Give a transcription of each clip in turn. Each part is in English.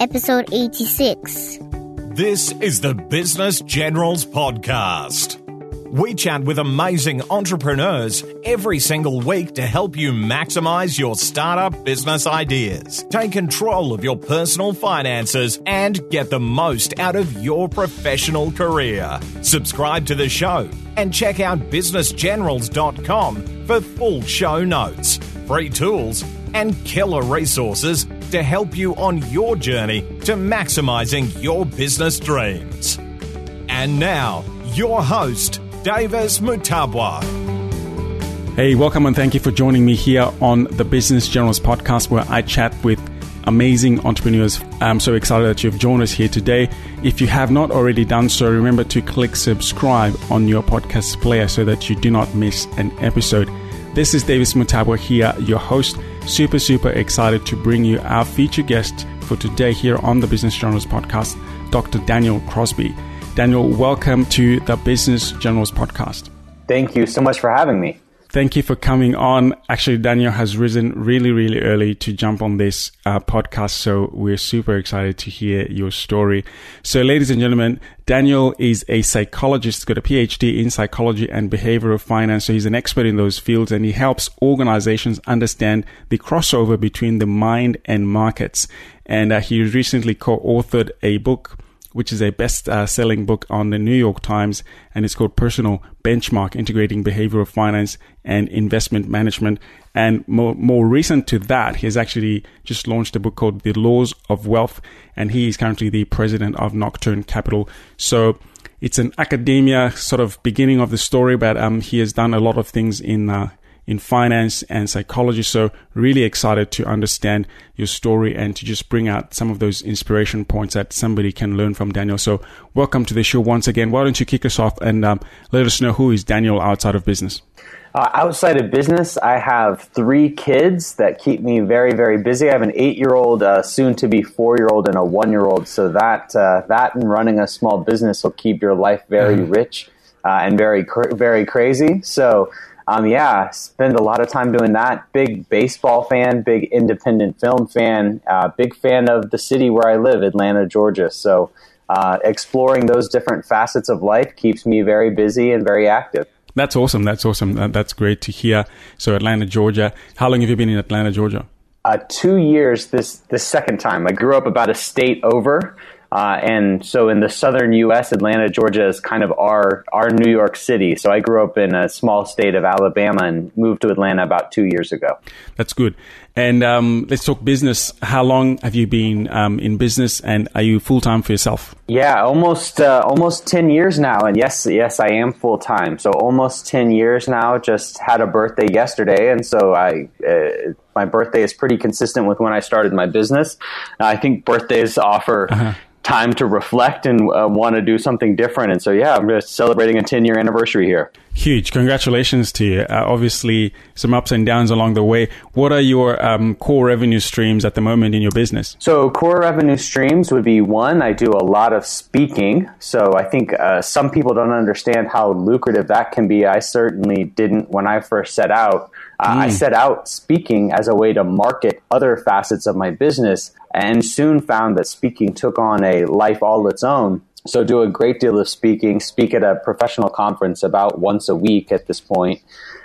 episode 86. This is the Business Generals Podcast. We chat with amazing entrepreneurs every single week to help you maximize your startup business ideas, take control of your personal finances, and get the most out of your professional career. Subscribe to the show and check out businessgenerals.com for full show notes, free tools, and killer resources to help you on your journey to maximizing your business dreams. And now, your host, Davis Mutabwa. Hey, welcome and thank you for joining me here on the Business Generals podcast where I chat with amazing entrepreneurs. I'm so excited that you've joined us here today. If you have not already done so, remember to click subscribe on your podcast player so that you do not miss an episode. This is Davis Mutabwa here, your host. Super, super excited to bring you our feature guest for today here on the Business Generals podcast, Dr. Daniel Crosby. Daniel, welcome to the Business Generals podcast. Thank you so much for having me. Thank you for coming on. Actually, Daniel has risen really, really early to jump on this uh, podcast. So we're super excited to hear your story. So, ladies and gentlemen, Daniel is a psychologist, got a PhD in psychology and behavioral finance. So he's an expert in those fields and he helps organizations understand the crossover between the mind and markets. And uh, he recently co-authored a book which is a best uh, selling book on the New York Times, and it's called Personal Benchmark Integrating Behavioral Finance and Investment Management. And more, more recent to that, he has actually just launched a book called The Laws of Wealth, and he is currently the president of Nocturne Capital. So it's an academia sort of beginning of the story, but um, he has done a lot of things in uh, in finance and psychology. So really excited to understand your story and to just bring out some of those inspiration points that somebody can learn from Daniel. So welcome to the show once again. Why don't you kick us off and um, let us know who is Daniel outside of business? Uh, outside of business, I have three kids that keep me very, very busy. I have an eight-year-old, uh, soon-to-be four-year-old, and a one-year-old. So that uh, that and running a small business will keep your life very mm-hmm. rich uh, and very, cr- very crazy. So um, yeah, spend a lot of time doing that. Big baseball fan, big independent film fan, uh, big fan of the city where I live, Atlanta, Georgia. So uh, exploring those different facets of life keeps me very busy and very active. That's awesome. That's awesome. That's great to hear. So Atlanta, Georgia. How long have you been in Atlanta, Georgia? Uh, two years. This the second time. I grew up about a state over. Uh, and so in the southern U.S., Atlanta, Georgia is kind of our our New York City. So I grew up in a small state of Alabama and moved to Atlanta about two years ago. That's good. And um, let's talk business. How long have you been um, in business, and are you full time for yourself? Yeah, almost uh, almost ten years now. And yes, yes, I am full time. So almost ten years now. Just had a birthday yesterday, and so I. Uh, my birthday is pretty consistent with when I started my business. I think birthdays offer uh-huh time to reflect and uh, want to do something different. And so, yeah, I'm just celebrating a 10 year anniversary here. Huge. Congratulations to you. Uh, obviously, some ups and downs along the way. What are your um, core revenue streams at the moment in your business? So, core revenue streams would be one, I do a lot of speaking. So, I think uh, some people don't understand how lucrative that can be. I certainly didn't when I first set out. Uh, mm. I set out speaking as a way to market other facets of my business and soon found that speaking took on a life all its own. So do a great deal of speaking, speak at a professional conference about once a week at this point.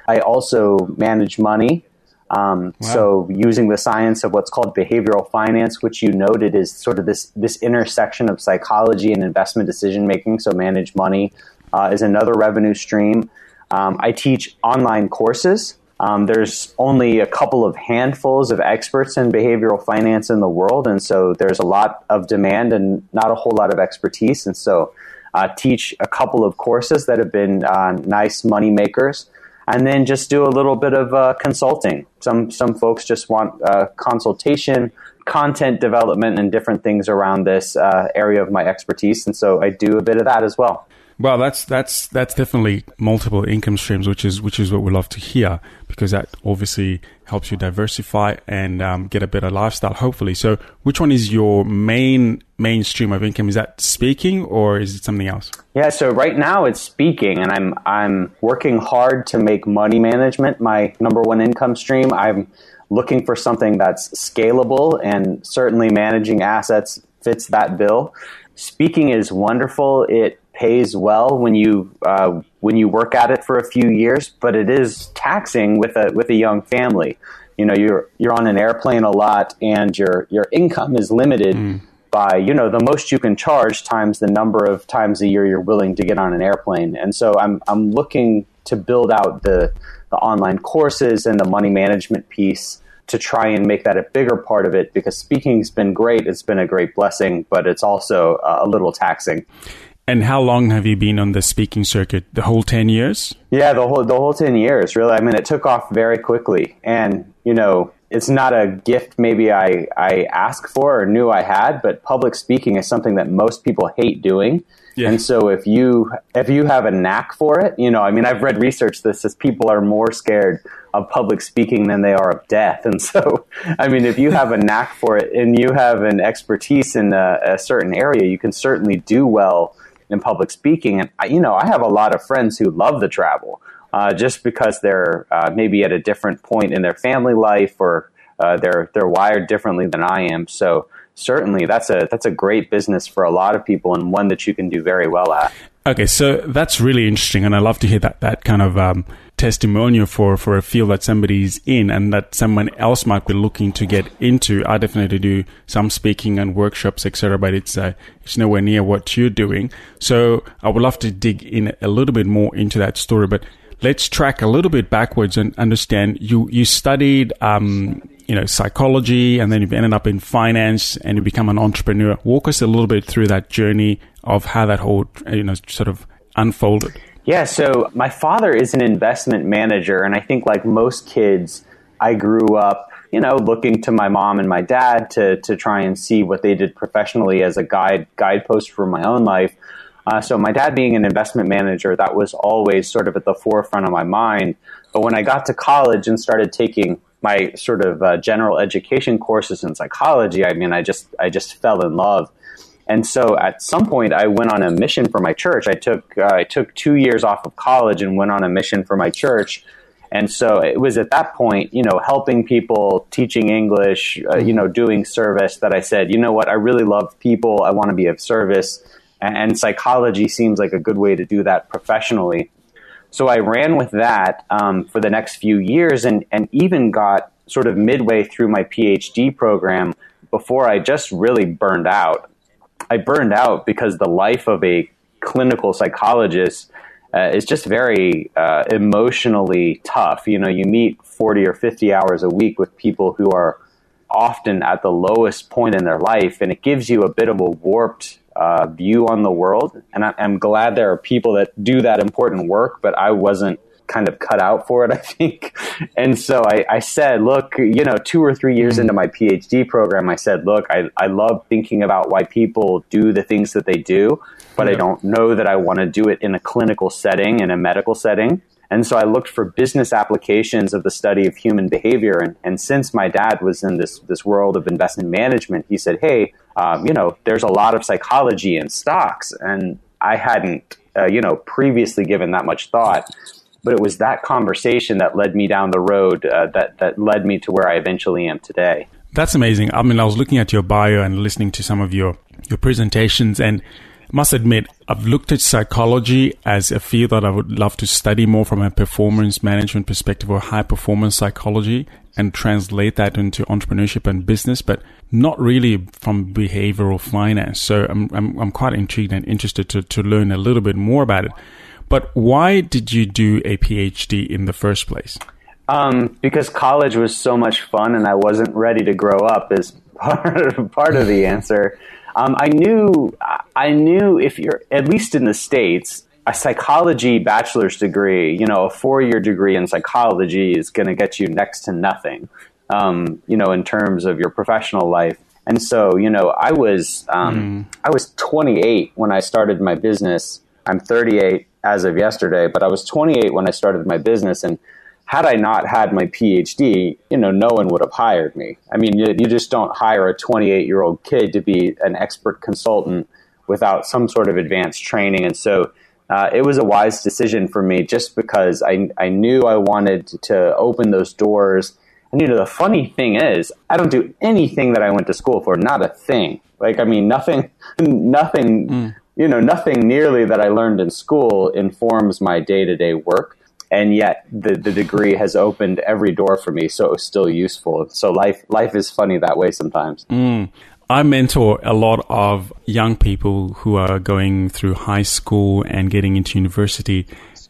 I also manage money. Um, wow. So using the science of what's called behavioral finance, which you noted is sort of this, this intersection of psychology and investment decision making. So manage money uh, is another revenue stream. Um, I teach online courses. Um, there's only a couple of handfuls of experts in behavioral finance in the world, and so there's a lot of demand and not a whole lot of expertise. And so, uh, teach a couple of courses that have been uh, nice money makers, and then just do a little bit of uh, consulting. Some some folks just want uh, consultation, content development, and different things around this uh, area of my expertise, and so I do a bit of that as well. Well, that's that's that's definitely multiple income streams, which is which is what we love to hear because that obviously helps you diversify and um, get a better lifestyle. Hopefully, so which one is your main main stream of income? Is that speaking or is it something else? Yeah, so right now it's speaking, and I'm I'm working hard to make money management my number one income stream. I'm looking for something that's scalable and certainly managing assets fits that bill. Speaking is wonderful. It pays well when you uh, when you work at it for a few years, but it is taxing with a with a young family. You know, you're you're on an airplane a lot, and your your income is limited. Mm. By you know the most you can charge times the number of times a year you're willing to get on an airplane, and so I'm I'm looking to build out the the online courses and the money management piece to try and make that a bigger part of it because speaking's been great. It's been a great blessing, but it's also uh, a little taxing. And how long have you been on the speaking circuit? The whole 10 years? Yeah, the whole the whole 10 years, really. I mean, it took off very quickly. And, you know, it's not a gift maybe I I asked for or knew I had, but public speaking is something that most people hate doing. Yeah. And so if you if you have a knack for it, you know, I mean, I've read research that says people are more scared of public speaking than they are of death. And so, I mean, if you have a knack for it and you have an expertise in a, a certain area, you can certainly do well in public speaking. And I, you know, I have a lot of friends who love the travel. Uh, just because they're uh, maybe at a different point in their family life or uh, they're they're wired differently than I am. So certainly that's a that's a great business for a lot of people and one that you can do very well at. Okay, so that's really interesting, and I love to hear that that kind of um, testimonial for for a field that somebody's in and that someone else might be looking to get into. I definitely do some speaking and workshops, etc., but it's uh, it's nowhere near what you're doing. So I would love to dig in a little bit more into that story, but let's track a little bit backwards and understand. You you studied um, you know psychology and then you've ended up in finance and you become an entrepreneur. Walk us a little bit through that journey of how that whole you know sort of unfolded. Yeah so my father is an investment manager and i think like most kids i grew up you know looking to my mom and my dad to to try and see what they did professionally as a guide guidepost for my own life uh, so my dad being an investment manager, that was always sort of at the forefront of my mind. But when I got to college and started taking my sort of uh, general education courses in psychology, I mean, I just I just fell in love. And so at some point, I went on a mission for my church. I took uh, I took two years off of college and went on a mission for my church. And so it was at that point, you know, helping people, teaching English, uh, you know, doing service that I said, you know what, I really love people. I want to be of service and psychology seems like a good way to do that professionally. So I ran with that um, for the next few years and, and even got sort of midway through my PhD program before I just really burned out. I burned out because the life of a clinical psychologist uh, is just very uh, emotionally tough. You know, you meet 40 or 50 hours a week with people who are often at the lowest point in their life, and it gives you a bit of a warped uh, view on the world. And I, am glad there are people that do that important work, but I wasn't kind of cut out for it, I think. And so I, I said, look, you know, two or three years into my PhD program, I said, look, I, I love thinking about why people do the things that they do, but yeah. I don't know that I want to do it in a clinical setting, in a medical setting. And so I looked for business applications of the study of human behavior. And, and since my dad was in this, this world of investment management, he said, hey, um, you know, there's a lot of psychology in stocks. And I hadn't, uh, you know, previously given that much thought. But it was that conversation that led me down the road uh, that, that led me to where I eventually am today. That's amazing. I mean, I was looking at your bio and listening to some of your, your presentations and must admit, I've looked at psychology as a field that I would love to study more from a performance management perspective or high performance psychology and translate that into entrepreneurship and business, but not really from behavioral finance. So I'm, I'm, I'm quite intrigued and interested to, to learn a little bit more about it. But why did you do a PhD in the first place? Um, because college was so much fun and I wasn't ready to grow up is part, part of the answer. Um, I knew I knew if you're at least in the states, a psychology bachelor's degree, you know, a four year degree in psychology is going to get you next to nothing, um, you know, in terms of your professional life. And so, you know, I was um, mm. I was 28 when I started my business. I'm 38 as of yesterday, but I was 28 when I started my business, and had I not had my PhD, you know, no one would have hired me. I mean, you, you just don't hire a 28 year old kid to be an expert consultant without some sort of advanced training. And so uh, it was a wise decision for me just because I, I knew I wanted to open those doors And you know, the funny thing is, I don't do anything that I went to school for, not a thing. Like, I mean, nothing, nothing, mm. you know, nothing nearly that I learned in school informs my day to day work. And yet the, the degree has opened every door for me. So it was still useful. So life, life is funny that way sometimes. Mm. I mentor a lot of young people who are going through high school and getting into university.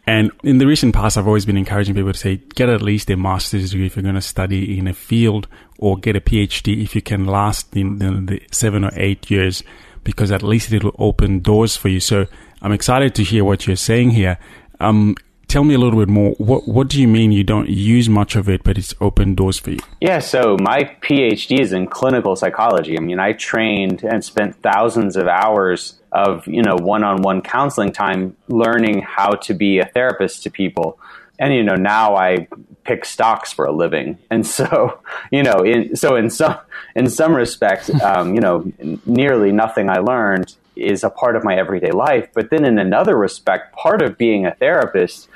And in the recent past, I've always been encouraging people to say, get at least a master's degree if you're going to study in a field or get a PhD if you can last the, the, the seven or eight years, because at least it'll open doors for you. So I'm excited to hear what you're saying here. Um, tell me a little bit more. What what do you mean you don't use much of it, but it's open doors for you? Yeah, so my PhD is in clinical psychology. I mean, I trained and spent thousands of hours of you know one-on-one counseling time learning how to be a therapist to people and you know now i pick stocks for a living and so you know in, so in some in some respects um, you know nearly nothing i learned is a part of my everyday life but then in another respect part of being a therapist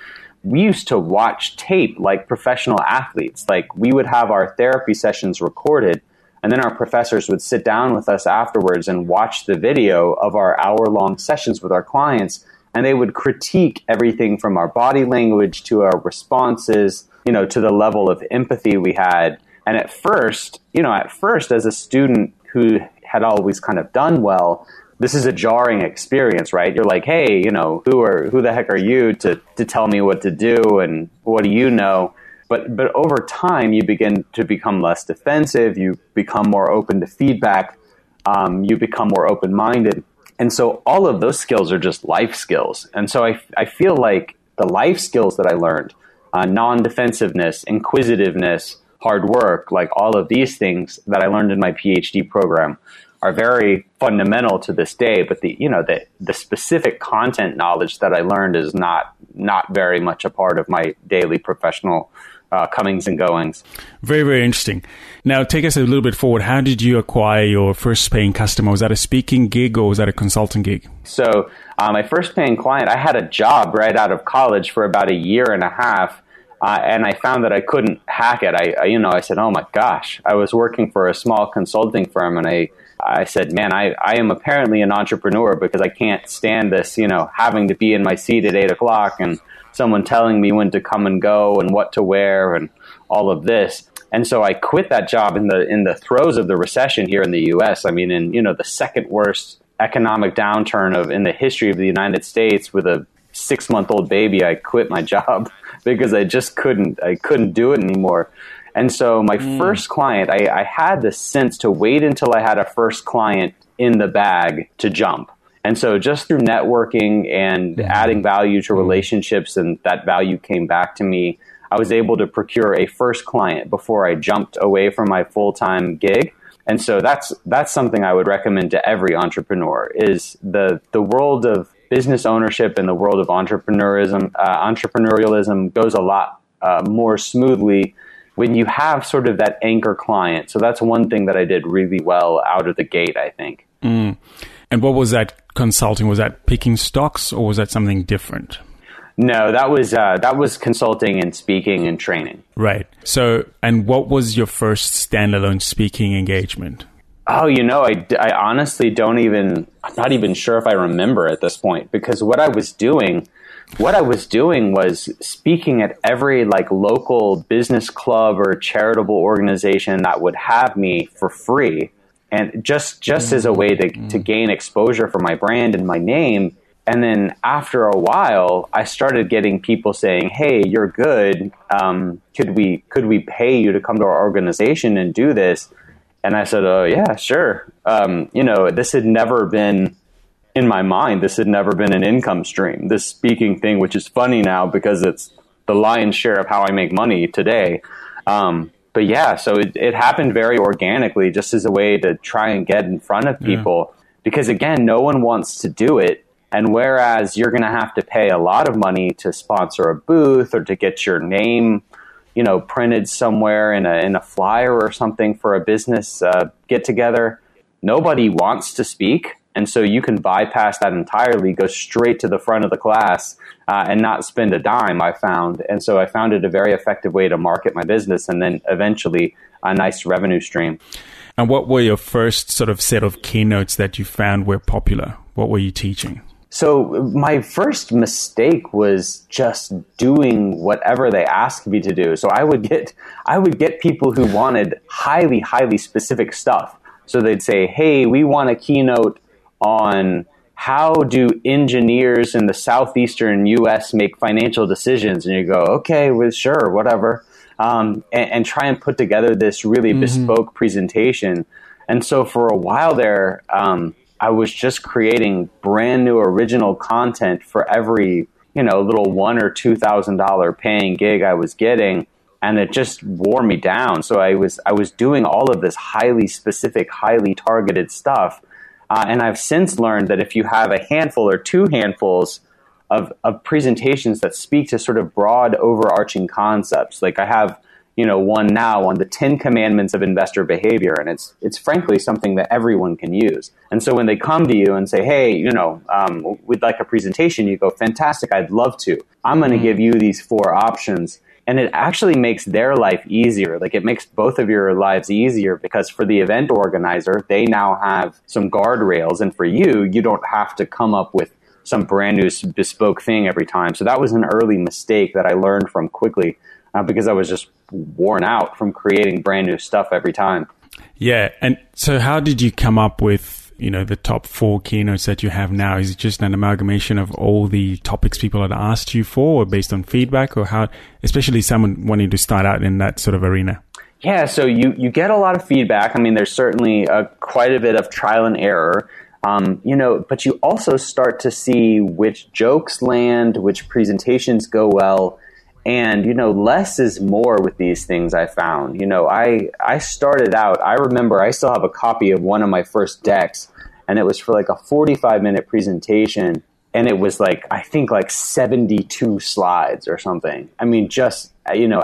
we used to watch tape like professional athletes like we would have our therapy sessions recorded and then our professors would sit down with us afterwards and watch the video of our hour long sessions with our clients. And they would critique everything from our body language to our responses, you know, to the level of empathy we had. And at first, you know, at first, as a student who had always kind of done well, this is a jarring experience, right? You're like, hey, you know, who are who the heck are you to to tell me what to do and what do you know? But but over time, you begin to become less defensive. You become more open to feedback. Um, you become more open minded. And so all of those skills are just life skills. And so I, I feel like the life skills that I learned, uh, non defensiveness, inquisitiveness, hard work, like all of these things that I learned in my PhD program are very fundamental to this day. But the, you know, the, the specific content knowledge that I learned is not, not very much a part of my daily professional uh, comings and goings. Very, very interesting. Now, take us a little bit forward. How did you acquire your first paying customer? Was that a speaking gig or was that a consulting gig? So, uh, my first paying client, I had a job right out of college for about a year and a half. Uh, and I found that I couldn't hack it. I, I, you know, I said, "Oh my gosh!" I was working for a small consulting firm, and I, I said, "Man, I, I am apparently an entrepreneur because I can't stand this, you know, having to be in my seat at eight o'clock and someone telling me when to come and go and what to wear and all of this. And so I quit that job in the in the throes of the recession here in the U.S. I mean, in you know the second worst economic downturn of in the history of the United States with a six month old baby. I quit my job because I just couldn't I couldn't do it anymore. And so my mm. first client, I, I had the sense to wait until I had a first client in the bag to jump. And so just through networking and mm-hmm. adding value to mm-hmm. relationships and that value came back to me, I was able to procure a first client before I jumped away from my full-time gig. And so that's that's something I would recommend to every entrepreneur is the the world of business ownership and the world of entrepreneurism uh, entrepreneurialism goes a lot uh, more smoothly when you have sort of that anchor client. So that's one thing that I did really well out of the gate, I think. Mm. And what was that consulting? Was that picking stocks or was that something different? No, that was uh, that was consulting and speaking and training. Right. So, and what was your first standalone speaking engagement? Oh, you know, I, I honestly don't even. I'm not even sure if I remember at this point because what I was doing, what I was doing was speaking at every like local business club or charitable organization that would have me for free. And just just as a way to, mm-hmm. to gain exposure for my brand and my name. And then after a while i started getting people saying hey you're good. Um, could we could we pay you to come to our organization and do this? And i said oh yeah sure. Um, you know this had never been in my mind this had never been an income stream this speaking thing which is funny now because it's the lion's share of how i make money today um, but yeah, so it, it happened very organically, just as a way to try and get in front of people. Yeah. Because again, no one wants to do it. And whereas you're going to have to pay a lot of money to sponsor a booth or to get your name, you know, printed somewhere in a in a flyer or something for a business uh, get together, nobody wants to speak And so you can bypass that entirely, go straight to the front of the class, uh, and not spend a dime, I found. And so I found it a very effective way to market my business and then eventually a nice revenue stream. And what were your first sort of set of keynotes that you found were popular? What were you teaching? So my first mistake was just doing whatever they asked me to do. So I would get I would get people who wanted highly highly specific stuff. So they'd say, "Hey, we want a keynote on how do engineers in the southeastern U.S. make financial decisions?" And you go, "Okay, well, sure, whatever," um, and, and, try and put together this really mm-hmm. bespoke presentation. And so for a while there, um, I was just creating brand new original content for every you know little one or two thousand dollar paying gig I was getting and it just wore me down. So I was I was doing all of this highly specific, highly targeted stuff, uh, and I've since learned that if you have a handful or two handfuls of of presentations that speak to sort of broad, overarching concepts, like I have you know one now on the 10 commandments of investor behavior and it's it's frankly something that everyone can use and so when they come to you and say hey you know um, we'd like a presentation you go fantastic i'd love to i'm going to mm-hmm. give you these four options and it actually makes their life easier. Like it makes both of your lives easier because for the event organizer they now have some guardrails. And for you you don't have to come up with some brand new bespoke thing every time. So that was an early mistake that i learned from quickly uh, because I was just worn out from creating brand new stuff every time. Yeah, and so how did you come up with you know the top four keynotes that you have now? Is it just an amalgamation of all the topics people had asked you for, or based on feedback, or how? Especially someone wanting to start out in that sort of arena. Yeah, so you you get a lot of feedback. I mean, there's certainly a, quite a bit of trial and error. Um, you know, but you also start to see which jokes land, which presentations go well, and you know less is more with these things i found. You know i i started out i remember i still have a copy of one of my first decks and it was for like a 45 minute presentation and it was like i think like 72 slides or something. I mean just you know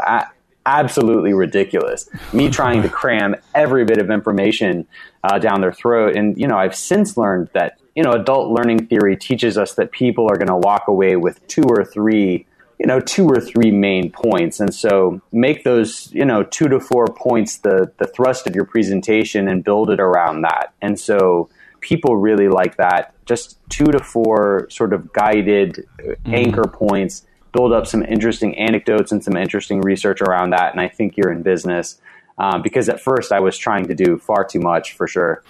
absolutely ridiculous. Me trying to cram every bit of information uh, down their throat and you know i've since learned that you know adult learning theory teaches us that people are going to walk away with two or three you know two or three main points. And so make those you know two to four points the the thrust of your presentation and build it around that. And so people really like that. Just two to four sort of guided mm-hmm. anchor points build up some interesting anecdotes and some interesting research around that. And i think you're in business um, because at first i was trying to do far too much for sure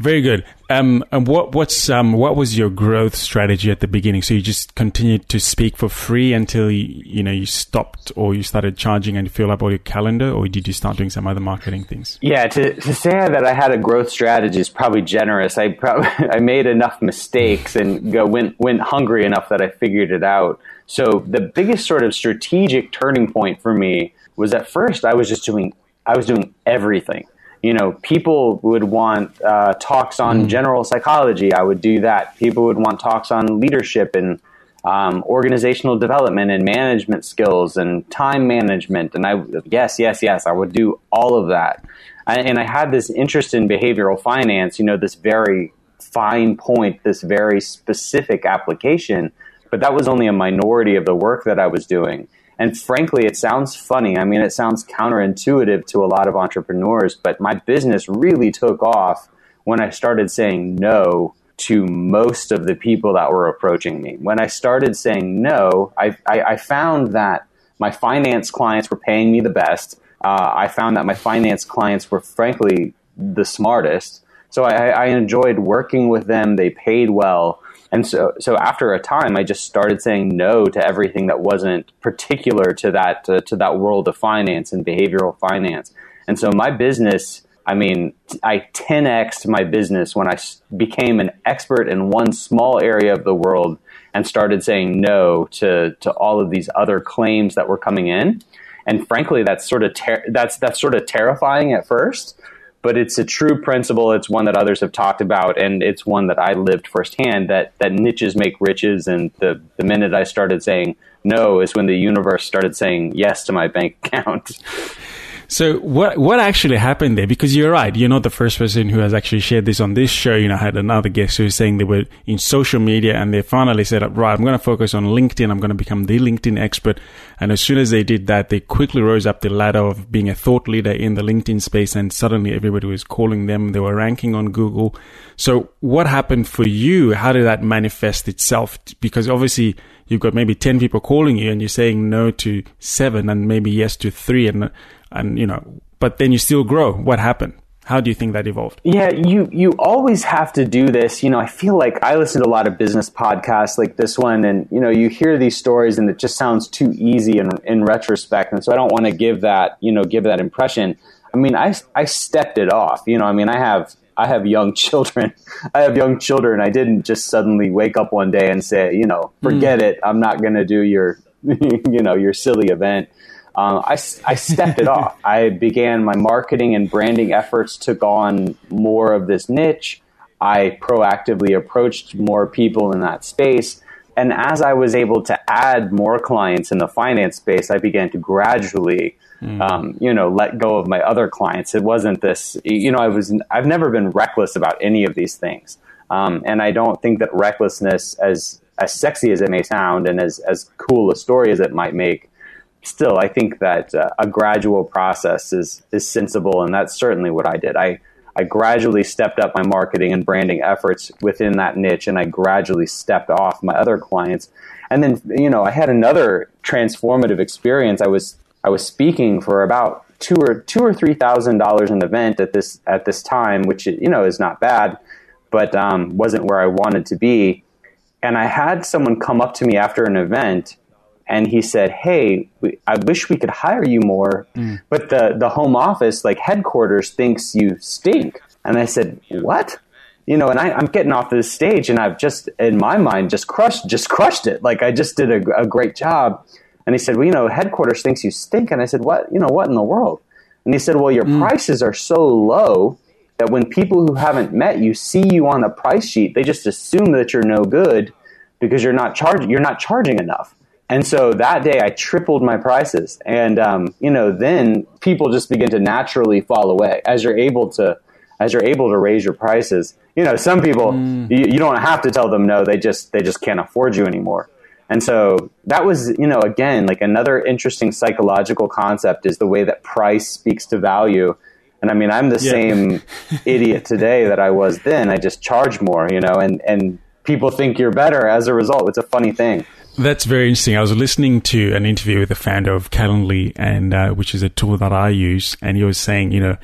very good. Um, and what what's um, what was your growth strategy at the beginning? So you just continued to speak for free until you, you know you stopped or you started charging and fill up all your calendar, or did you start doing some other marketing things? Yeah, to, to say that I had a growth strategy is probably generous. I probably I made enough mistakes and go, went went hungry enough that I figured it out. So the biggest sort of strategic turning point for me was at first I was just doing I was doing everything you know, people would want uh, talks on mm. general psychology. I would do that. People would want talks on leadership and um, organizational development and management skills and time management. And I, yes, yes, yes, I would do all of that. I, and I had this interest in behavioral finance, you know, this very fine point, this very specific application. But that was only a minority of the work that I was doing. And frankly, it sounds funny. I mean, it sounds counterintuitive to a lot of entrepreneurs, but my business really took off when I started saying no to most of the people that were approaching me. When I started saying no, I, I, I found that my finance clients were paying me the best. Uh, I found that my finance clients were, frankly, the smartest. So I, I enjoyed working with them. They paid well. And so, so after a time, I just started saying no to everything that wasn't particular to that to, to that world of finance and behavioral finance. And so my business, I mean, I 10xed my business when I became an expert in one small area of the world and started saying no to to all of these other claims that were coming in. And frankly, that's sort of ter- that's that's sort of terrifying at first but it's a true principle. It's one that others have talked about, and it's one that I lived firsthand. That that niches make riches, and the the minute I started saying no is when the universe started saying yes to my bank account. So what what actually happened there? Because you're right, you're not the first person who has actually shared this on this show. You know, I had another guest who was saying they were in social media and they finally said, right, I'm going to focus on LinkedIn. I'm going to become the LinkedIn expert. And as soon as they did that, they quickly rose up the ladder of being a thought leader in the LinkedIn space. And suddenly everybody was calling them. They were ranking on Google. So what happened for you? How did that manifest itself? Because obviously you've got maybe 10 people calling you and you're saying no to seven and maybe yes to three. And and you know, but then you still grow. What happened? How do you think that evolved? Yeah, you you always have to do this. You know, I feel like I listen to a lot of business podcasts like this one, and you know, you hear these stories, and it just sounds too easy in in retrospect. And so I don't want to give that you know give that impression. I mean, I I stepped it off. You know, I mean, I have I have young children. I have young children. I didn't just suddenly wake up one day and say, you know, forget mm. it. I'm not going to do your, you know, your silly event. Um, I, I stepped it off. I began my marketing and branding efforts, took on more of this niche. I proactively approached more people in that space. And as I was able to add more clients in the finance space, I began to gradually, mm. um, you know, let go of my other clients. It wasn't this, you know, I was, I've never been reckless about any of these things. Um, and I don't think that recklessness, as, as sexy as it may sound and as, as cool a story as it might make, still, I think that uh, a gradual process is is sensible, and that's certainly what I did. I I gradually stepped up my marketing and branding efforts within that niche, and I gradually stepped off my other clients. And then, you know, I had another transformative experience. I was I was speaking for about two or two or three thousand dollars an event at this at this time, which you know is not bad, but um, wasn't where I wanted to be. And I had someone come up to me after an event and he said, "Hey, we, I wish we could hire you more, mm. but the the home office, like headquarters, thinks you stink." And I said, "What?" You know, and I, am getting off this stage, and I've just, in my mind, just crushed, just crushed it. Like I just did a, a great job. And he said, "Well, you know, headquarters thinks you stink." And I said, "What? You know, what in the world?" And he said, "Well, your mm. prices are so low." That when people who haven't met you see you on the price sheet, they just assume that you're no good because you're not charging. You're not charging enough. And so that day I tripled my prices. And, um, you know, then people just begin to naturally fall away as you're able to, as you're able to raise your prices. You know, some people, mm. you, you don't have to tell them no, they just, they just can't afford you anymore. And so that was, you know, again, like another interesting psychological concept is the way that price speaks to value. And I mean, I'm the yeah. same idiot today that I was then. I just charge more, you know, and, and people think you're better as a result. It's a funny thing. That's very interesting. I was listening to an interview with the founder of Calendly, and uh, which is a tool that I use, and he was saying, you know,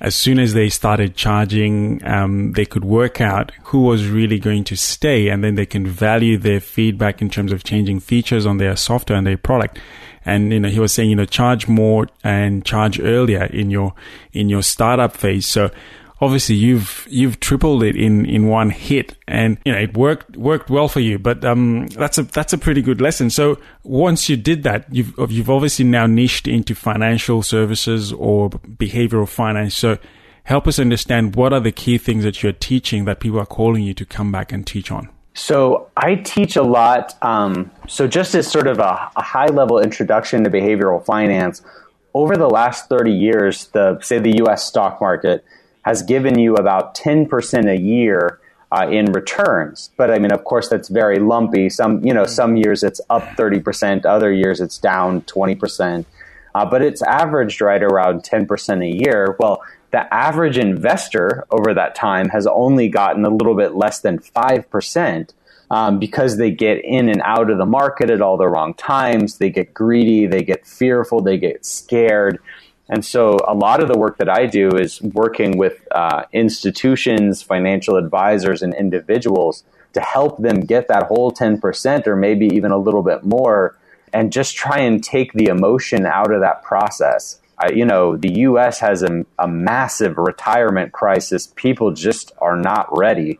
as soon as they started charging, um, they could work out who was really going to stay, and then they can value their feedback in terms of changing features on their software and their product. And you know, he was saying, you know, charge more and charge earlier in your in your startup phase. So obviously you've you've tripled it in in one hit and you know it worked worked well for you but um that's a that's a pretty good lesson so once you did that you've you've obviously now niched into financial services or behavioral finance so help us understand what are the key things that you're teaching that people are calling you to come back and teach on so I teach a lot. Um, so just as sort of a, a high level introduction to behavioral finance, over the last 30 years, the say the U.S. stock market has given you about 10% a year uh, in returns. But I mean, of course, that's very lumpy. Some, you know, some years it's up 30%, other years it's down 20%. Uh, but it's averaged right around 10% a year. Well, the average investor over that time has only gotten a little bit less than 5%. Um, because they get in and out of the market at all the wrong times. They get greedy, they get fearful, they get scared. And so a lot of the work that I do is working with uh, institutions, financial advisors, and individuals to help them get that whole 10% or maybe even a little bit more and just try and take the emotion out of that process. I, you know, the US has a, a, massive retirement crisis. People just are not ready.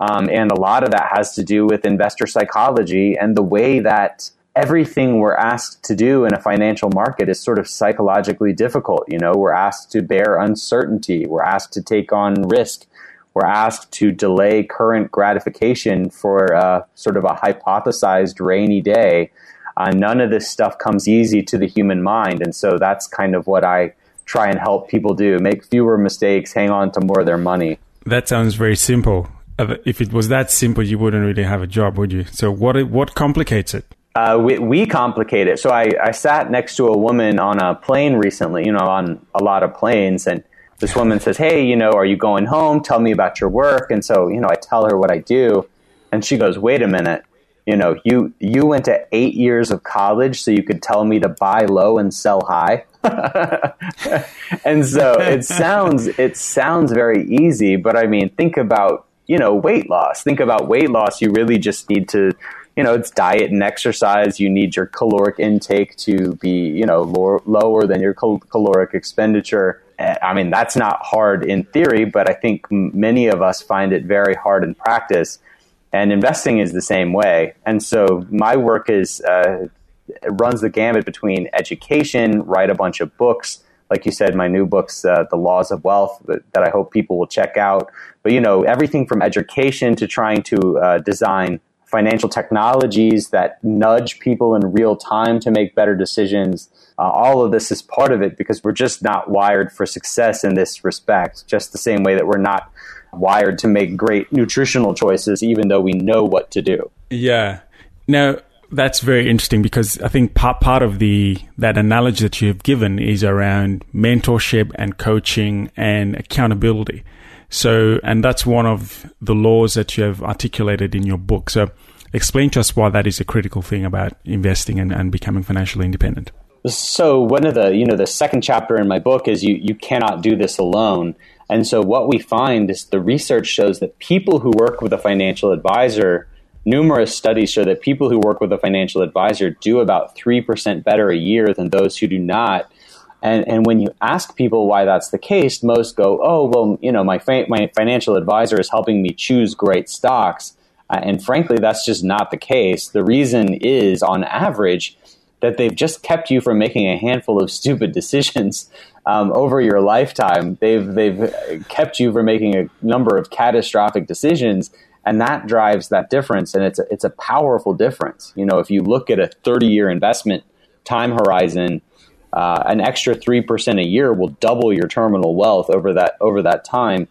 Um, and a lot of that has to do with investor psychology and the way that everything we're asked to do in a financial market is sort of psychologically difficult. You know, we're asked to bear uncertainty, we're asked to take on risk, we're asked to delay current gratification for sort of a hypothesized rainy day. Uh, none of this stuff comes easy to the human mind, and so that's kind of what I try and help people do. Make fewer mistakes, hang on to more of their money. That sounds very simple. If it was that simple, you wouldn't really have a job, would you? So what what complicates it? Uh, we, we, complicate it. So I, I sat next to a woman on a plane recently, you know, on a lot of planes, and this woman says, "Hey, you know, are you going home? Tell me about your work." And so, you know, I tell her what I do, and she goes, "Wait a minute." You know, you you went to eight years of college, so you could tell me to buy low and sell high. and so it sounds it sounds very easy, but I mean, think about you know weight loss. Think about weight loss. You really just need to you know, it's diet and exercise. You need your caloric intake to be, you know, lower, lower than your cal- caloric expenditure. I mean, that's not hard in theory, but I think many of us find it very hard in practice. And investing is the same way. And so my work is uh, runs the gamut between education, write a bunch of books, like you said, my new books, uh, The Laws of Wealth, that I hope people will check out. But you know, everything from education to trying to uh, design financial technologies that nudge people in real time to make better decisions. Uh, all of this is part of it because we're just not wired for success in this respect, just the same way that we're not wired to make great nutritional choices, even though we know what to do. Yeah. Now, that's very interesting because I think part, part of the that analogy that you have given is around mentorship and coaching and accountability. So, and that's one of the laws that you have articulated in your book. So, explain to us why that is a critical thing about investing and, and becoming financially independent. So, one of the, you know, the second chapter in my book is you, you cannot do this alone. And so, what we find is the research shows that people who work with a financial advisor, numerous studies show that people who work with a financial advisor do about 3% better a year than those who do not. And, and when you ask people why that's the case, most go, oh, well, you know, my, fa- my financial advisor is helping me choose great stocks. Uh, and frankly, that's just not the case. The reason is, on average, that they've just kept you from making a handful of stupid decisions um, over your lifetime. They've, they've kept you from making a number of catastrophic decisions. And that drives that difference. And it's a, it's a powerful difference. You know, if you look at a 30 year investment time horizon, uh, an extra three percent a year will double your terminal wealth over that over that time.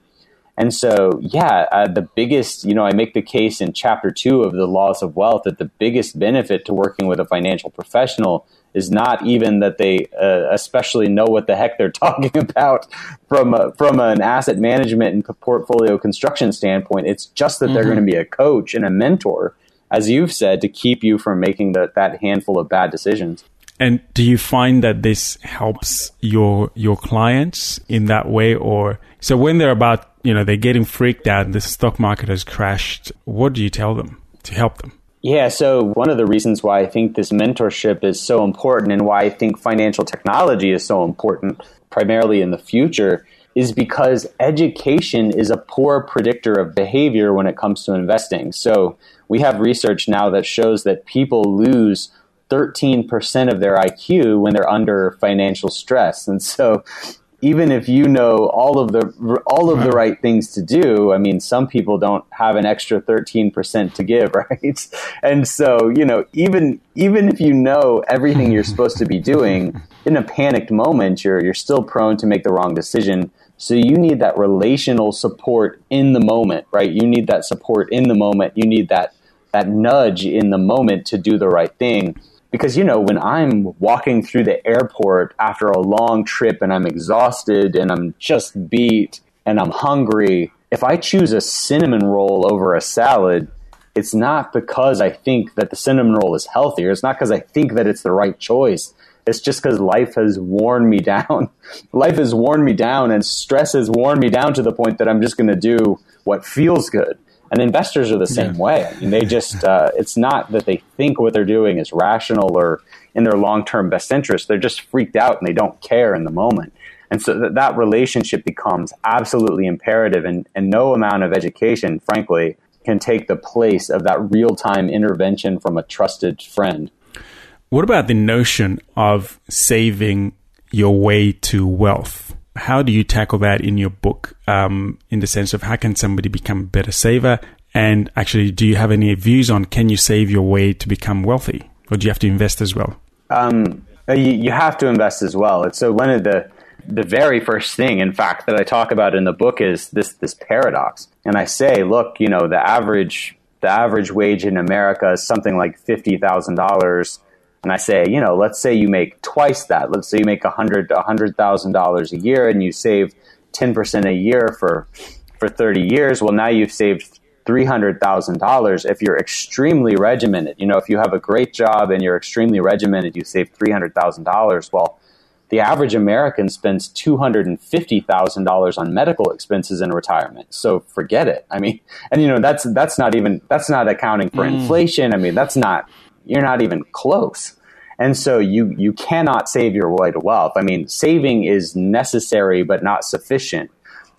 And so, yeah, uh, the biggest, you know, I make the case in chapter two of the laws of wealth that the biggest benefit to working with a financial professional is not even that they uh, especially know what the heck they're talking about from a, from an asset management and portfolio construction standpoint. It's just that mm-hmm. they're going to be a coach and a mentor, as you've said, to keep you from making the, that handful of bad decisions. And do you find that this helps your your clients in that way, or so when they're about you know they're getting freaked out, the stock market has crashed? What do you tell them to help them? Yeah, so one of the reasons why I think this mentorship is so important and why I think financial technology is so important, primarily in the future, is because education is a poor predictor of behavior when it comes to investing. So we have research now that shows that people lose 13% of their IQ when they're under financial stress. And so even if you know all of the all of the right things to do, I mean, some people don't have an extra thirteen percent to give, right? And so, you know, even even if you know everything you're supposed to be doing, in a panicked moment, you're you're still prone to make the wrong decision. So you need that relational support in the moment, right? You need that support in the moment. You need that that nudge in the moment to do the right thing because you know when i'm walking through the airport after a long trip and i'm exhausted and i'm just beat and i'm hungry if i choose a cinnamon roll over a salad it's not because i think that the cinnamon roll is healthier. It's not because i think that it's the right choice. It's just because life has worn me down. Life has worn me down and stress has worn me down to the point that i'm just going to do what feels good and investors are the same yeah. way. I mean, they just, uh, it's not that they think what they're doing is rational or in their long term best interest. They're just freaked out and they don't care in the moment. And so that, that relationship becomes absolutely imperative. And, and no amount of education, frankly, can take the place of that real time intervention from a trusted friend. What about the notion of saving your way to wealth? How do you tackle that in your book um, in the sense of how can somebody become a better saver and actually do you have any views on can you save your way to become wealthy or do you have to invest as well um, you, you, have to invest as well it's so one of the the very first thing, in fact, that I talk about in the book is this this paradox. And I say, look, you know, the average the average wage in America is something like fifty thousand dollars. And I say, you know, let's say you make twice that. Let's say you make a hundred a hundred thousand dollars a year, and you save ten percent a year for for thirty years. Well, now you've saved three hundred thousand dollars if you're extremely regimented. You know, if you have a great job and you're extremely regimented, you save three hundred thousand dollars. Well, the average American spends $250,000 on medical expenses in retirement. So forget it. I mean, and you know, that's, that's not even, that's not accounting for mm. inflation. I mean, that's not, you're not even close. And so you, you cannot save your way to wealth. I mean, saving is necessary, but not sufficient.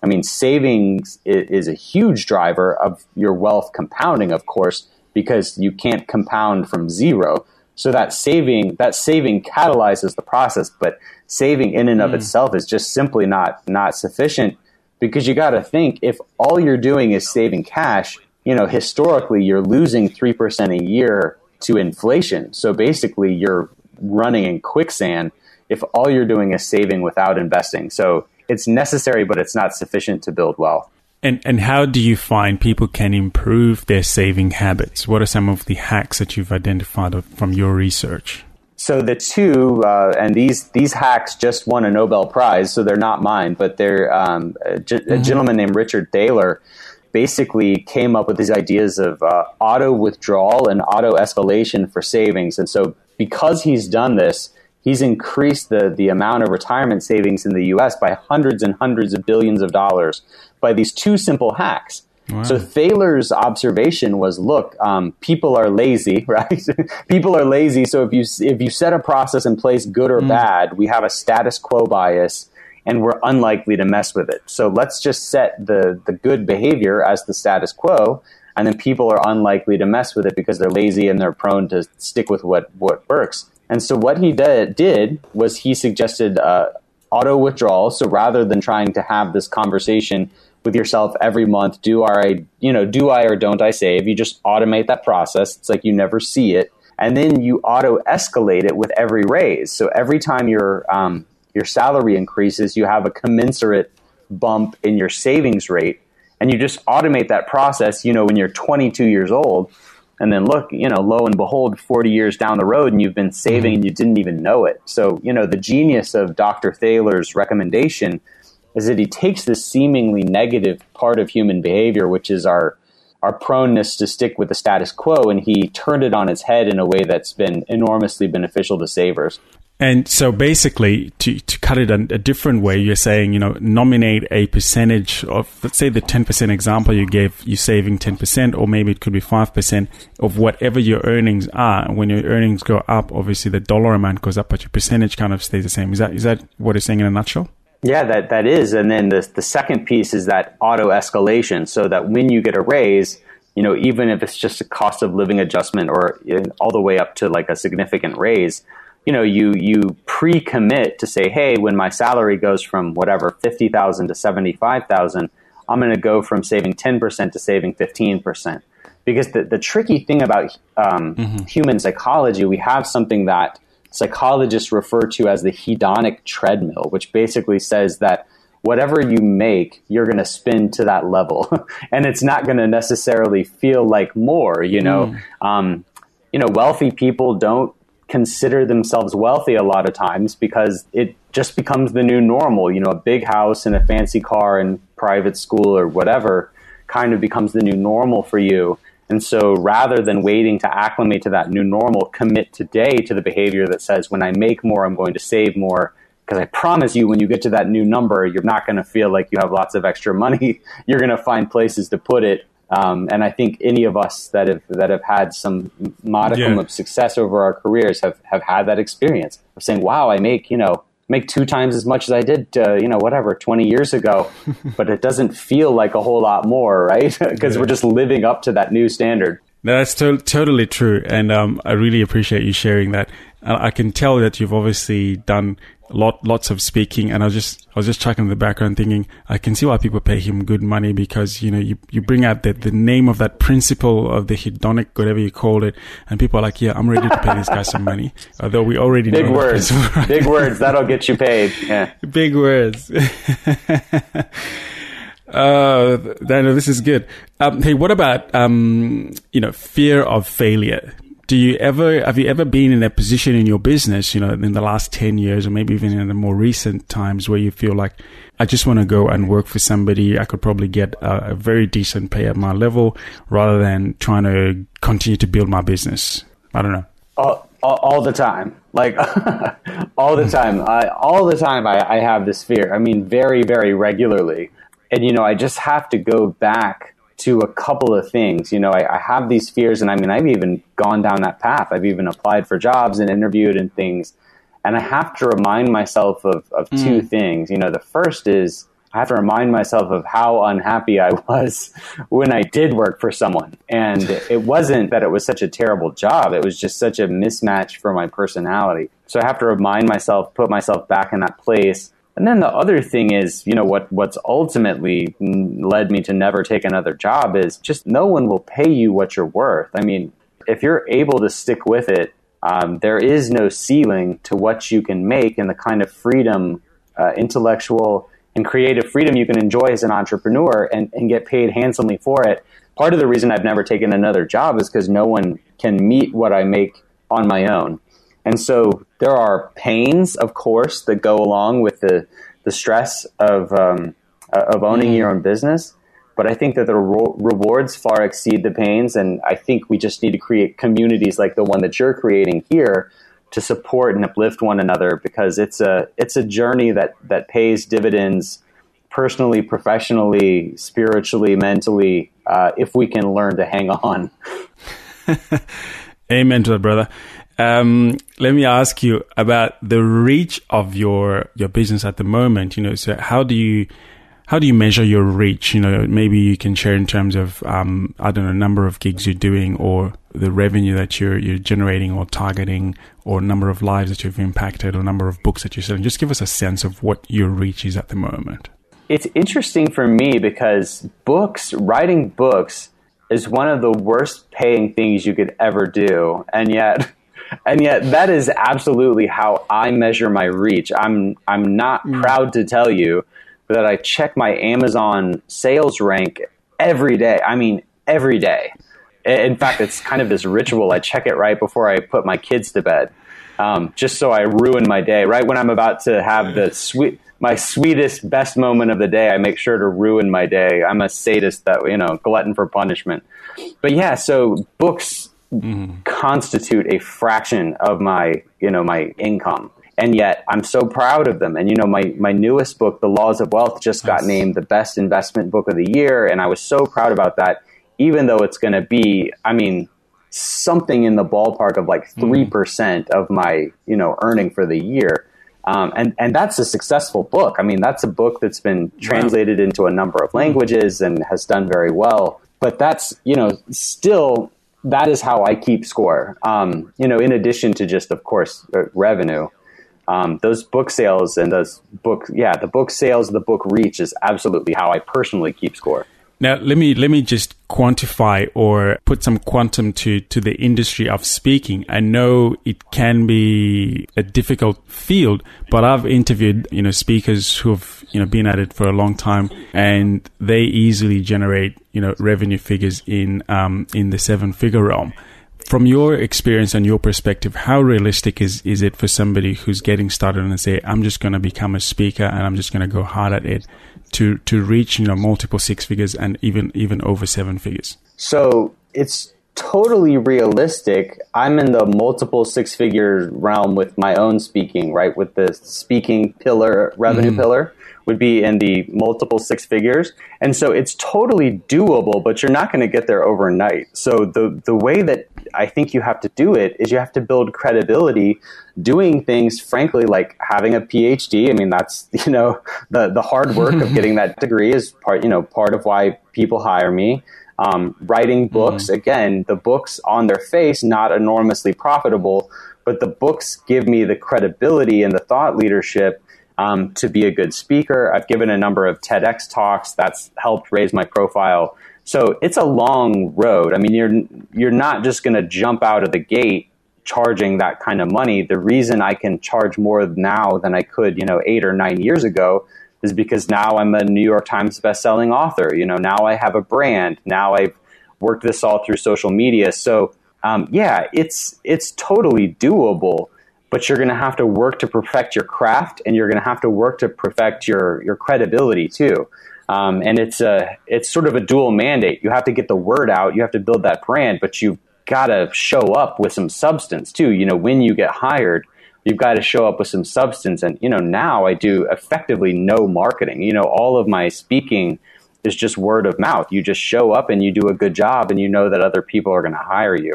I mean, savings is a huge driver of your wealth compounding, of course, because you can't compound from zero. So that saving, that saving catalyzes the process, but saving in and of mm. itself is just simply not not sufficient because you got to think if all you're doing is saving cash, you know, historically you're losing 3% a year to inflation. So basically you're running in quicksand if all you're doing is saving without investing. So it's necessary but it's not sufficient to build wealth. And and how do you find people can improve their saving habits? What are some of the hacks that you've identified from your research? So the two, uh, and these these hacks just won a Nobel Prize, so they're not mine, but they're um, a, mm-hmm. a, gentleman named Richard Thaler basically came up with these ideas of uh, auto withdrawal and auto escalation for savings. And so because he's done this, he's increased the the amount of retirement savings in the U.S. by hundreds and hundreds of billions of dollars by these two simple hacks. Wow. So Thaler's observation was, look, um, people are lazy, right? people are lazy. So if you if you set a process in place, good or mm. bad, we have a status quo bias, and we're unlikely to mess with it. So let's just set the the good behavior as the status quo, and then people are unlikely to mess with it because they're lazy and they're prone to stick with what what works. And so what he did, did was he suggested uh, auto withdrawal. So rather than trying to have this conversation with yourself every month. Do I, you know, do I or don't I save? You just automate that process. It's like you never see it, and then you auto escalate it with every raise. So every time your um, your salary increases, you have a commensurate bump in your savings rate, and you just automate that process. You know, when you're 22 years old. And then look, you know, lo and behold, 40 years down the road and you've been saving and you didn't even know it. So, you know, the genius of Dr. Thaler's recommendation is that he takes this seemingly negative part of human behavior, which is our our proneness to stick with the status quo, and he turned it on its head in a way that's been enormously beneficial to savers. And so basically, to, to cut it a, a, different way, you're saying, you know, nominate a percentage of, let's say the 10% example you gave, you're saving 10%, or maybe it could be 5% of whatever your earnings are. When your earnings go up, obviously the dollar amount goes up, but your percentage kind of stays the same. Is that, is that what you're saying in a nutshell? Yeah, that, that is. And then the, the second piece is that auto escalation so that when you get a raise, you know, even if it's just a cost of living adjustment or all the way up to like a significant raise, you know, you, you pre-commit to say, hey, when my salary goes from whatever, 50,000 to 75,000, I'm going to go from saving 10% to saving 15%. Because the, the tricky thing about um, mm-hmm. human psychology, we have something that psychologists refer to as the hedonic treadmill, which basically says that whatever you make, you're going to spin to that level, and it's not going to necessarily feel like more. You know, mm. um, you know, wealthy people don't consider themselves wealthy a lot of times because it just becomes the new normal. You know, a big house and a fancy car and private school or whatever kind of becomes the new normal for you. And so rather than waiting to acclimate to that new normal, commit today to the behavior that says, when I make more, I'm going to save more. Because I promise you, when you get to that new number, you're not going to feel like you have lots of extra money. You're going to find places to put it. Um, and I think any of us that have that have had some modicum yeah. of success over our careers have, have had that experience of saying, "Wow, I make you know make two times as much as I did, uh, you know, whatever, 20 years ago, but it doesn't feel like a whole lot more, right? Because yeah. we're just living up to that new standard. No, that's to- totally true, and um, I really appreciate you sharing that. I can tell that you've obviously done lot lots of speaking, and I was just I was just checking in the background, thinking I can see why people pay him good money because you know you, you bring out the the name of that principle of the hedonic whatever you call it, and people are like, yeah, I'm ready to pay this guy some money, although we already big know words, right? big words that'll get you paid. Yeah, big words. Uh, Daniel, this is good. Um, hey, what about um, you know fear of failure? Do you ever have you ever been in a position in your business, you know, in the last ten years, or maybe even in the more recent times, where you feel like I just want to go and work for somebody. I could probably get a, a very decent pay at my level, rather than trying to continue to build my business. I don't know. All, all, all the time, like all the hmm. time, I, all the time. I, I have this fear. I mean, very, very regularly and you know i just have to go back to a couple of things. You know I, I, have these fears and i mean i've even gone down that path. I've even applied for jobs and interviewed and things. And i have to remind myself of, of mm. two things. You know the first is i have to remind myself of how unhappy i was when i did work for someone. And it wasn't that it was such a terrible job. It was just such a mismatch for my personality. So i have to remind myself put myself back in that place and then the other thing is, you know, what what's ultimately led me to never take another job is just no one will pay you what you're worth. I mean, if you're able to stick with it, um, there is no ceiling to what you can make and the kind of freedom, uh, intellectual and creative freedom you can enjoy as an entrepreneur and, and get paid handsomely for it. Part of the reason I've never taken another job is because no one can meet what I make on my own. And so there are pains, of course, that go along with the, the stress of, um, of owning mm. your own business. But I think that the re- rewards far exceed the pains. And I think we just need to create communities like the one that you're creating here to support and uplift one another because it's a, it's a journey that, that pays dividends personally, professionally, spiritually, mentally, uh, if we can learn to hang on. Amen to that, brother. Um, let me ask you about the reach of your your business at the moment. You know, so how do you how do you measure your reach? You know, maybe you can share in terms of um, I don't know, number of gigs you're doing, or the revenue that you're you're generating or targeting, or number of lives that you've impacted, or number of books that you're selling. Just give us a sense of what your reach is at the moment. It's interesting for me because books, writing books, is one of the worst paying things you could ever do, and yet and yet that is absolutely how I measure my reach. I'm I'm not mm. proud to tell you that I check my Amazon sales rank every day. I mean, every day. In fact, it's kind of this ritual. I check it right before I put my kids to bed, um, just so I ruin my day. Right when I'm about to have the sweet, my sweetest, best moment of the day, I make sure to ruin my day. I'm a sadist that you know, glutton for punishment. But yeah, so books mm-hmm. constitute a fraction of my you know my income and yet I'm so proud of them. And you know, my my newest book, The Laws of Wealth, just got named the best investment book of the year, and I was so proud about that. Even though it's going to be, I mean, something in the ballpark of like three mm-hmm. percent of my you know earning for the year. Um, and and that's a successful book. I mean, that's a book that's been translated into a number of languages and has done very well. But that's you know still that is how I keep score. Um, you know, in addition to just, of course, uh, revenue, um, those book sales and those book, yeah, the book sales, the book reach is absolutely how I personally keep score. Now, let me let me just quantify or put some quantum to to the industry of speaking. I know it can be a difficult field, but I've interviewed you know speakers who've you know been at it for a long time, and they easily generate you know revenue figures in um, in the seven figure realm from your experience and your perspective, how realistic is, is it for somebody who's getting started and say, I'm just going to become a speaker and I'm just going to go hard at it to, to reach, you know, multiple six figures and even, even over seven figures? So it's totally realistic. I'm in the multiple six figure realm with my own speaking, right? With the speaking pillar, revenue mm. pillar would be in the multiple six figures. And so it's totally doable, but you're not going to get there overnight. So the, the way that I think you have to do it is you have to build credibility doing things, frankly, like having a PhD. I mean, that's, you know, the, the hard work of getting that degree is part, you know, part of why people hire me. Um, writing books, mm-hmm. again, the books on their face, not enormously profitable, but the books give me the credibility and the thought leadership um, to be a good speaker. I've given a number of TEDx talks that's helped raise my profile. So it's a long road. I mean, you're you're not just going to jump out of the gate charging that kind of money. The reason I can charge more now than I could, you know, eight or nine years ago is because now I'm a New York Times bestselling author. You know, now I have a brand. Now I've worked this all through social media. So um, yeah, it's it's totally doable. But you're going to have to work to perfect your craft, and you're going to have to work to perfect your your credibility too. Um, and it's a it's sort of a dual mandate. You have to get the word out. You have to build that brand, but you've got to show up with some substance too. You know, when you get hired, you've got to show up with some substance. And you know, now I do effectively no marketing. You know, all of my speaking is just word of mouth. You just show up and you do a good job, and you know that other people are going to hire you.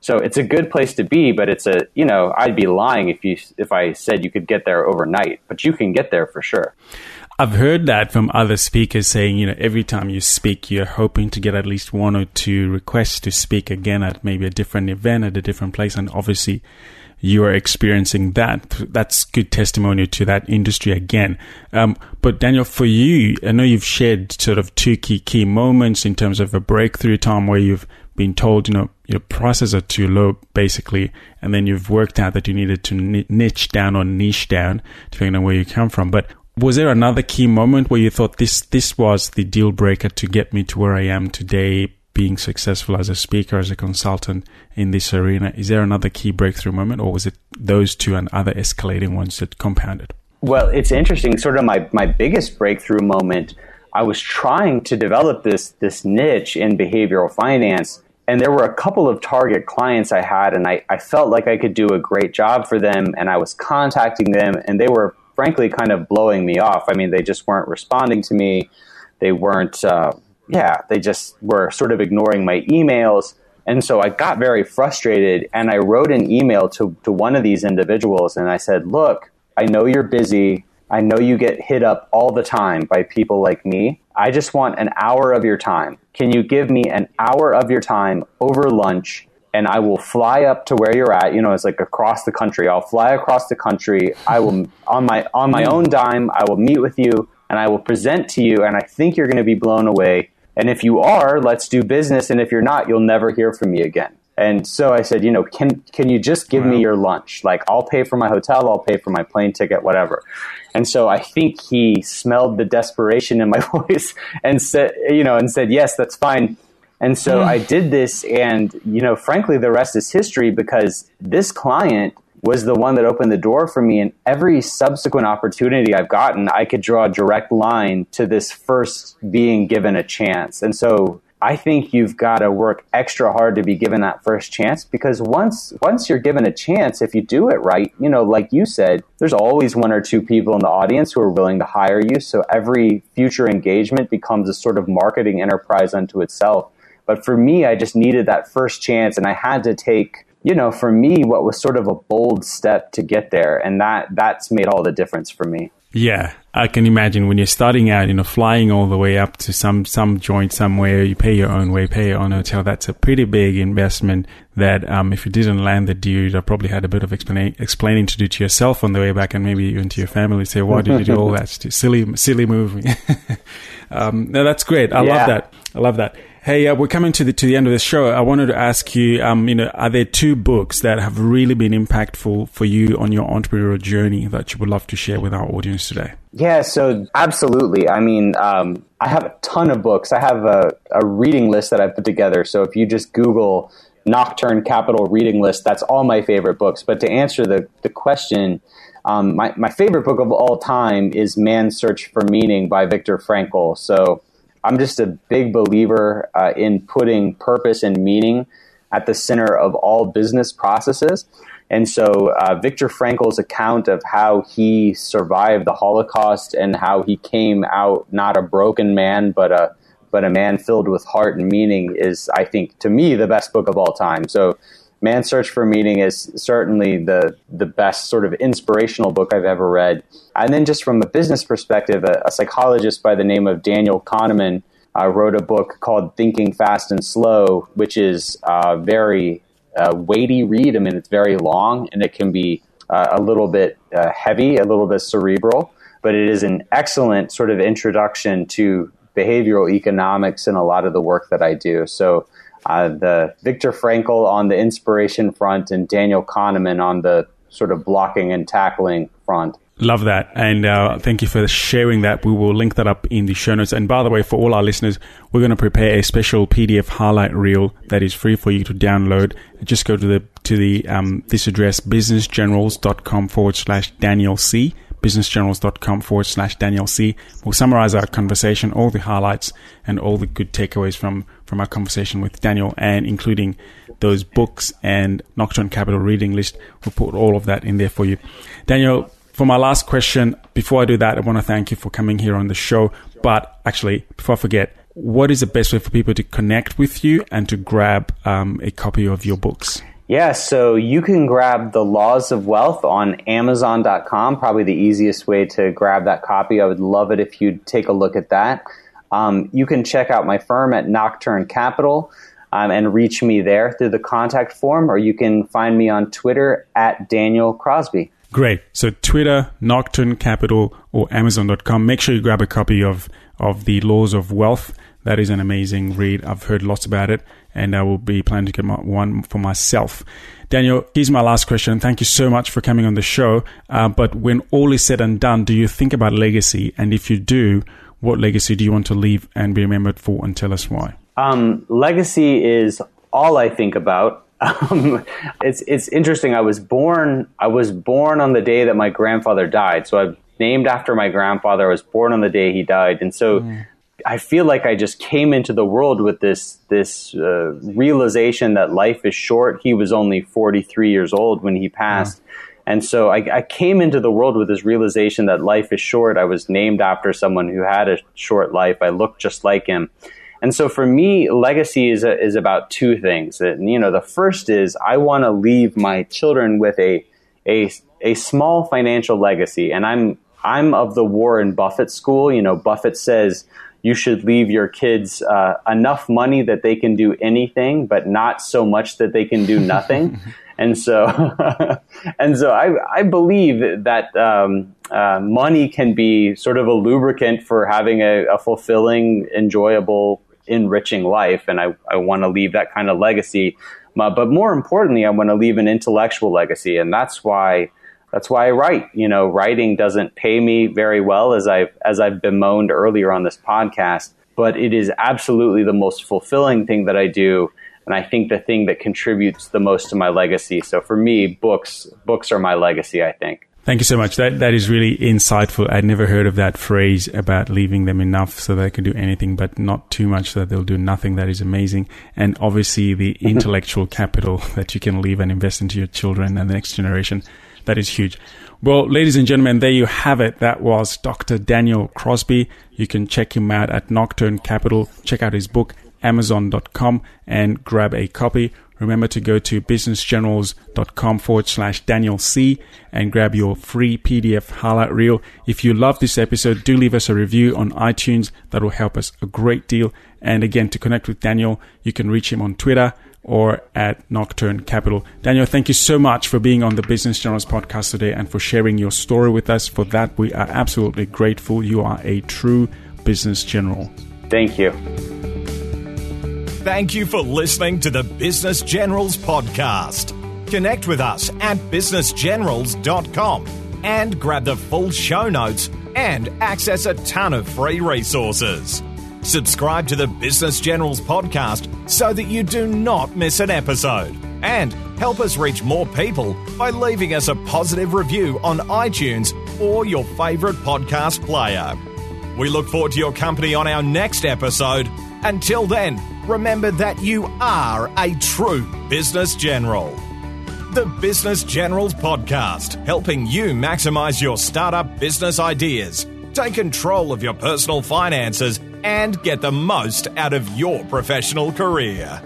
So it's a good place to be, but it's a you know I'd be lying if you if I said you could get there overnight, but you can get there for sure. I've heard that from other speakers saying, you know, every time you speak, you're hoping to get at least one or two requests to speak again at maybe a different event at a different place. And obviously, you are experiencing that. That's good testimony to that industry again. Um, but Daniel, for you, I know you've shared sort of two key key moments in terms of a breakthrough time where you've been told, you know, your prices are too low, basically, and then you've worked out that you needed to niche down or niche down, depending on where you come from. But was there another key moment where you thought this this was the deal breaker to get me to where I am today, being successful as a speaker, as a consultant in this arena? Is there another key breakthrough moment, or was it those two and other escalating ones that compounded? Well, it's interesting. Sort of my my biggest breakthrough moment. I was trying to develop this this niche in behavioral finance. And there were a couple of target clients I had, and I, I felt like I could do a great job for them. And I was contacting them, and they were frankly kind of blowing me off. I mean, they just weren't responding to me. They weren't, uh, yeah, they just were sort of ignoring my emails. And so I got very frustrated and I wrote an email to, to one of these individuals and I said, Look, I know you're busy. I know you get hit up all the time by people like me. I just want an hour of your time. Can you give me an hour of your time over lunch and I will fly up to where you're at. You know, it's like across the country. I'll fly across the country. I will on my on my own dime. I will meet with you and I will present to you. And I think you're going to be blown away. And if you are, let's do business. And if you're not, you'll never hear from me again. And so I said, you know, can can you just give wow. me your lunch? Like I'll pay for my hotel, I'll pay for my plane ticket, whatever. And so I think he smelled the desperation in my voice and said, you know, and said, yes, that's fine and so mm. I did this, and you know, frankly, the rest is history because this client was the one that opened the door for me. And every subsequent opportunity I've gotten, I could draw a direct line to this first being given a chance. And so I think you've got to work extra hard to be given that first chance because once once you're given a chance, if you do it right, you know, like you said, there's always one or two people in the audience who are willing to hire you. So every future engagement becomes a sort of marketing enterprise unto itself. But for me, I just needed that first chance and I had to take, you know, for me, what was sort of a bold step to get there. And that, that's made all the difference for me. Yeah, I can imagine when you're starting out, you know, flying all the way up to some some joint somewhere, you pay your own way, pay your own hotel. That's a pretty big investment. That um, if you didn't land the deal, you probably had a bit of explain, explaining to do to yourself on the way back, and maybe even to your family. Say, why did you do all that? Silly, silly move. um, no, that's great. I yeah. love that. I love that. Hey, uh, we're coming to the to the end of the show. I wanted to ask you, um, you know, are there two books that have really been impactful for you on your entrepreneurial journey that you would love to share with our audience today? Yeah, so absolutely. I mean, um, I have a ton of books. I have a, a reading list that I've put together. So if you just Google Nocturne Capital reading list, that's all my favorite books. But to answer the the question. Um, my, my favorite book of all time is Man's Search for Meaning by Viktor Frankl. So I'm just a big believer uh, in putting purpose and meaning at the center of all business processes. And so, uh, Viktor Frankl's account of how he survived the Holocaust and how he came out not a broken man, but a but A Man Filled with Heart and Meaning is, I think, to me, the best book of all time. So Man's Search for Meaning is certainly the the best sort of inspirational book I've ever read. And then just from a business perspective, a, a psychologist by the name of Daniel Kahneman uh, wrote a book called Thinking Fast and Slow, which is a very uh, weighty read. I mean, it's very long and it can be uh, a little bit uh, heavy, a little bit cerebral, but it is an excellent sort of introduction to behavioral economics and a lot of the work that I do. So uh, the Viktor Frankl on the inspiration front and Daniel Kahneman on the sort of blocking and tackling front. Love that. And uh, thank you for sharing that. We will link that up in the show notes. And by the way, for all our listeners, we're going to prepare a special PDF highlight reel that is free for you to download. Just go to the, to the, um, this address, businessgenerals.com forward slash Daniel C businessgenerals.com forward slash Daniel C. We'll summarize our conversation, all the highlights and all the good takeaways from, from our conversation with Daniel and including those books and Nocturne Capital reading list. We'll put all of that in there for you. Daniel, for my last question, before I do that, I want to thank you for coming here on the show. But actually, before I forget, what is the best way for people to connect with you and to grab um, a copy of your books? Yeah, so you can grab The Laws of Wealth on Amazon.com, probably the easiest way to grab that copy. I would love it if you'd take a look at that. Um, you can check out my firm at Nocturne Capital um, and reach me there through the contact form, or you can find me on Twitter at Daniel Crosby. Great. So Twitter, Nocturne Capital, or Amazon.com. Make sure you grab a copy of, of The Laws of Wealth. That is an amazing read. I've heard lots about it and I will be planning to get my, one for myself. Daniel, here's my last question. Thank you so much for coming on the show. Uh, but when all is said and done, do you think about legacy? And if you do, what legacy do you want to leave and be remembered for? And tell us why. Um, legacy is all I think about. Um, it's it's interesting. I was born. I was born on the day that my grandfather died. So I'm named after my grandfather. I was born on the day he died, and so mm. I feel like I just came into the world with this this uh, realization that life is short. He was only 43 years old when he passed. Yeah. And so I, I, came into the world with this realization that life is short. I was named after someone who had a short life. I looked just like him. And so for me, legacy is, a, is about two things. And, you know, the first is I want to leave my children with a, a, a small financial legacy. And I'm, I'm of the Warren Buffett school. You know, Buffett says, you should leave your kids uh, enough money that they can do anything, but not so much that they can do nothing. and so, and so, I, I believe that um, uh, money can be sort of a lubricant for having a, a fulfilling, enjoyable, enriching life. And I, I want to leave that kind of legacy. But more importantly, I want to leave an intellectual legacy, and that's why that's why I write. You know, writing doesn't pay me very well, as I've as I've bemoaned earlier on this podcast. But it is absolutely the most fulfilling thing that I do, and I think the thing that contributes the most to my legacy. So for me, books books are my legacy. I think. Thank you so much. That that is really insightful. I'd never heard of that phrase about leaving them enough so they can do anything, but not too much so that they'll do nothing. That is amazing. And obviously, the mm-hmm. intellectual capital that you can leave and invest into your children and the next generation that is huge. Well, ladies and gentlemen, there you have it. That was Dr. Daniel Crosby. You can check him out at Nocturne Capital. Check out his book, amazon.com, and grab a copy. Remember to go to businessgenerals.com forward slash Daniel C and grab your free PDF highlight reel. If you love this episode, do leave us a review on iTunes. That will help us a great deal. And again, to connect with Daniel, you can reach him on Twitter or at Nocturne Capital. Daniel, thank you so much for being on the Business Generals podcast today and for sharing your story with us. For that, we are absolutely grateful. You are a true business general. Thank you. Thank you for listening to the Business Generals podcast. Connect with us at businessgenerals.com and grab the full show notes and access a ton of free resources. Subscribe to the Business Generals podcast so that you do not miss an episode. And help us reach more people by leaving us a positive review on iTunes or your favorite podcast player. We look forward to your company on our next episode. Until then, remember that you are a true business general. The Business Generals Podcast, helping you maximize your startup business ideas. Take control of your personal finances and get the most out of your professional career.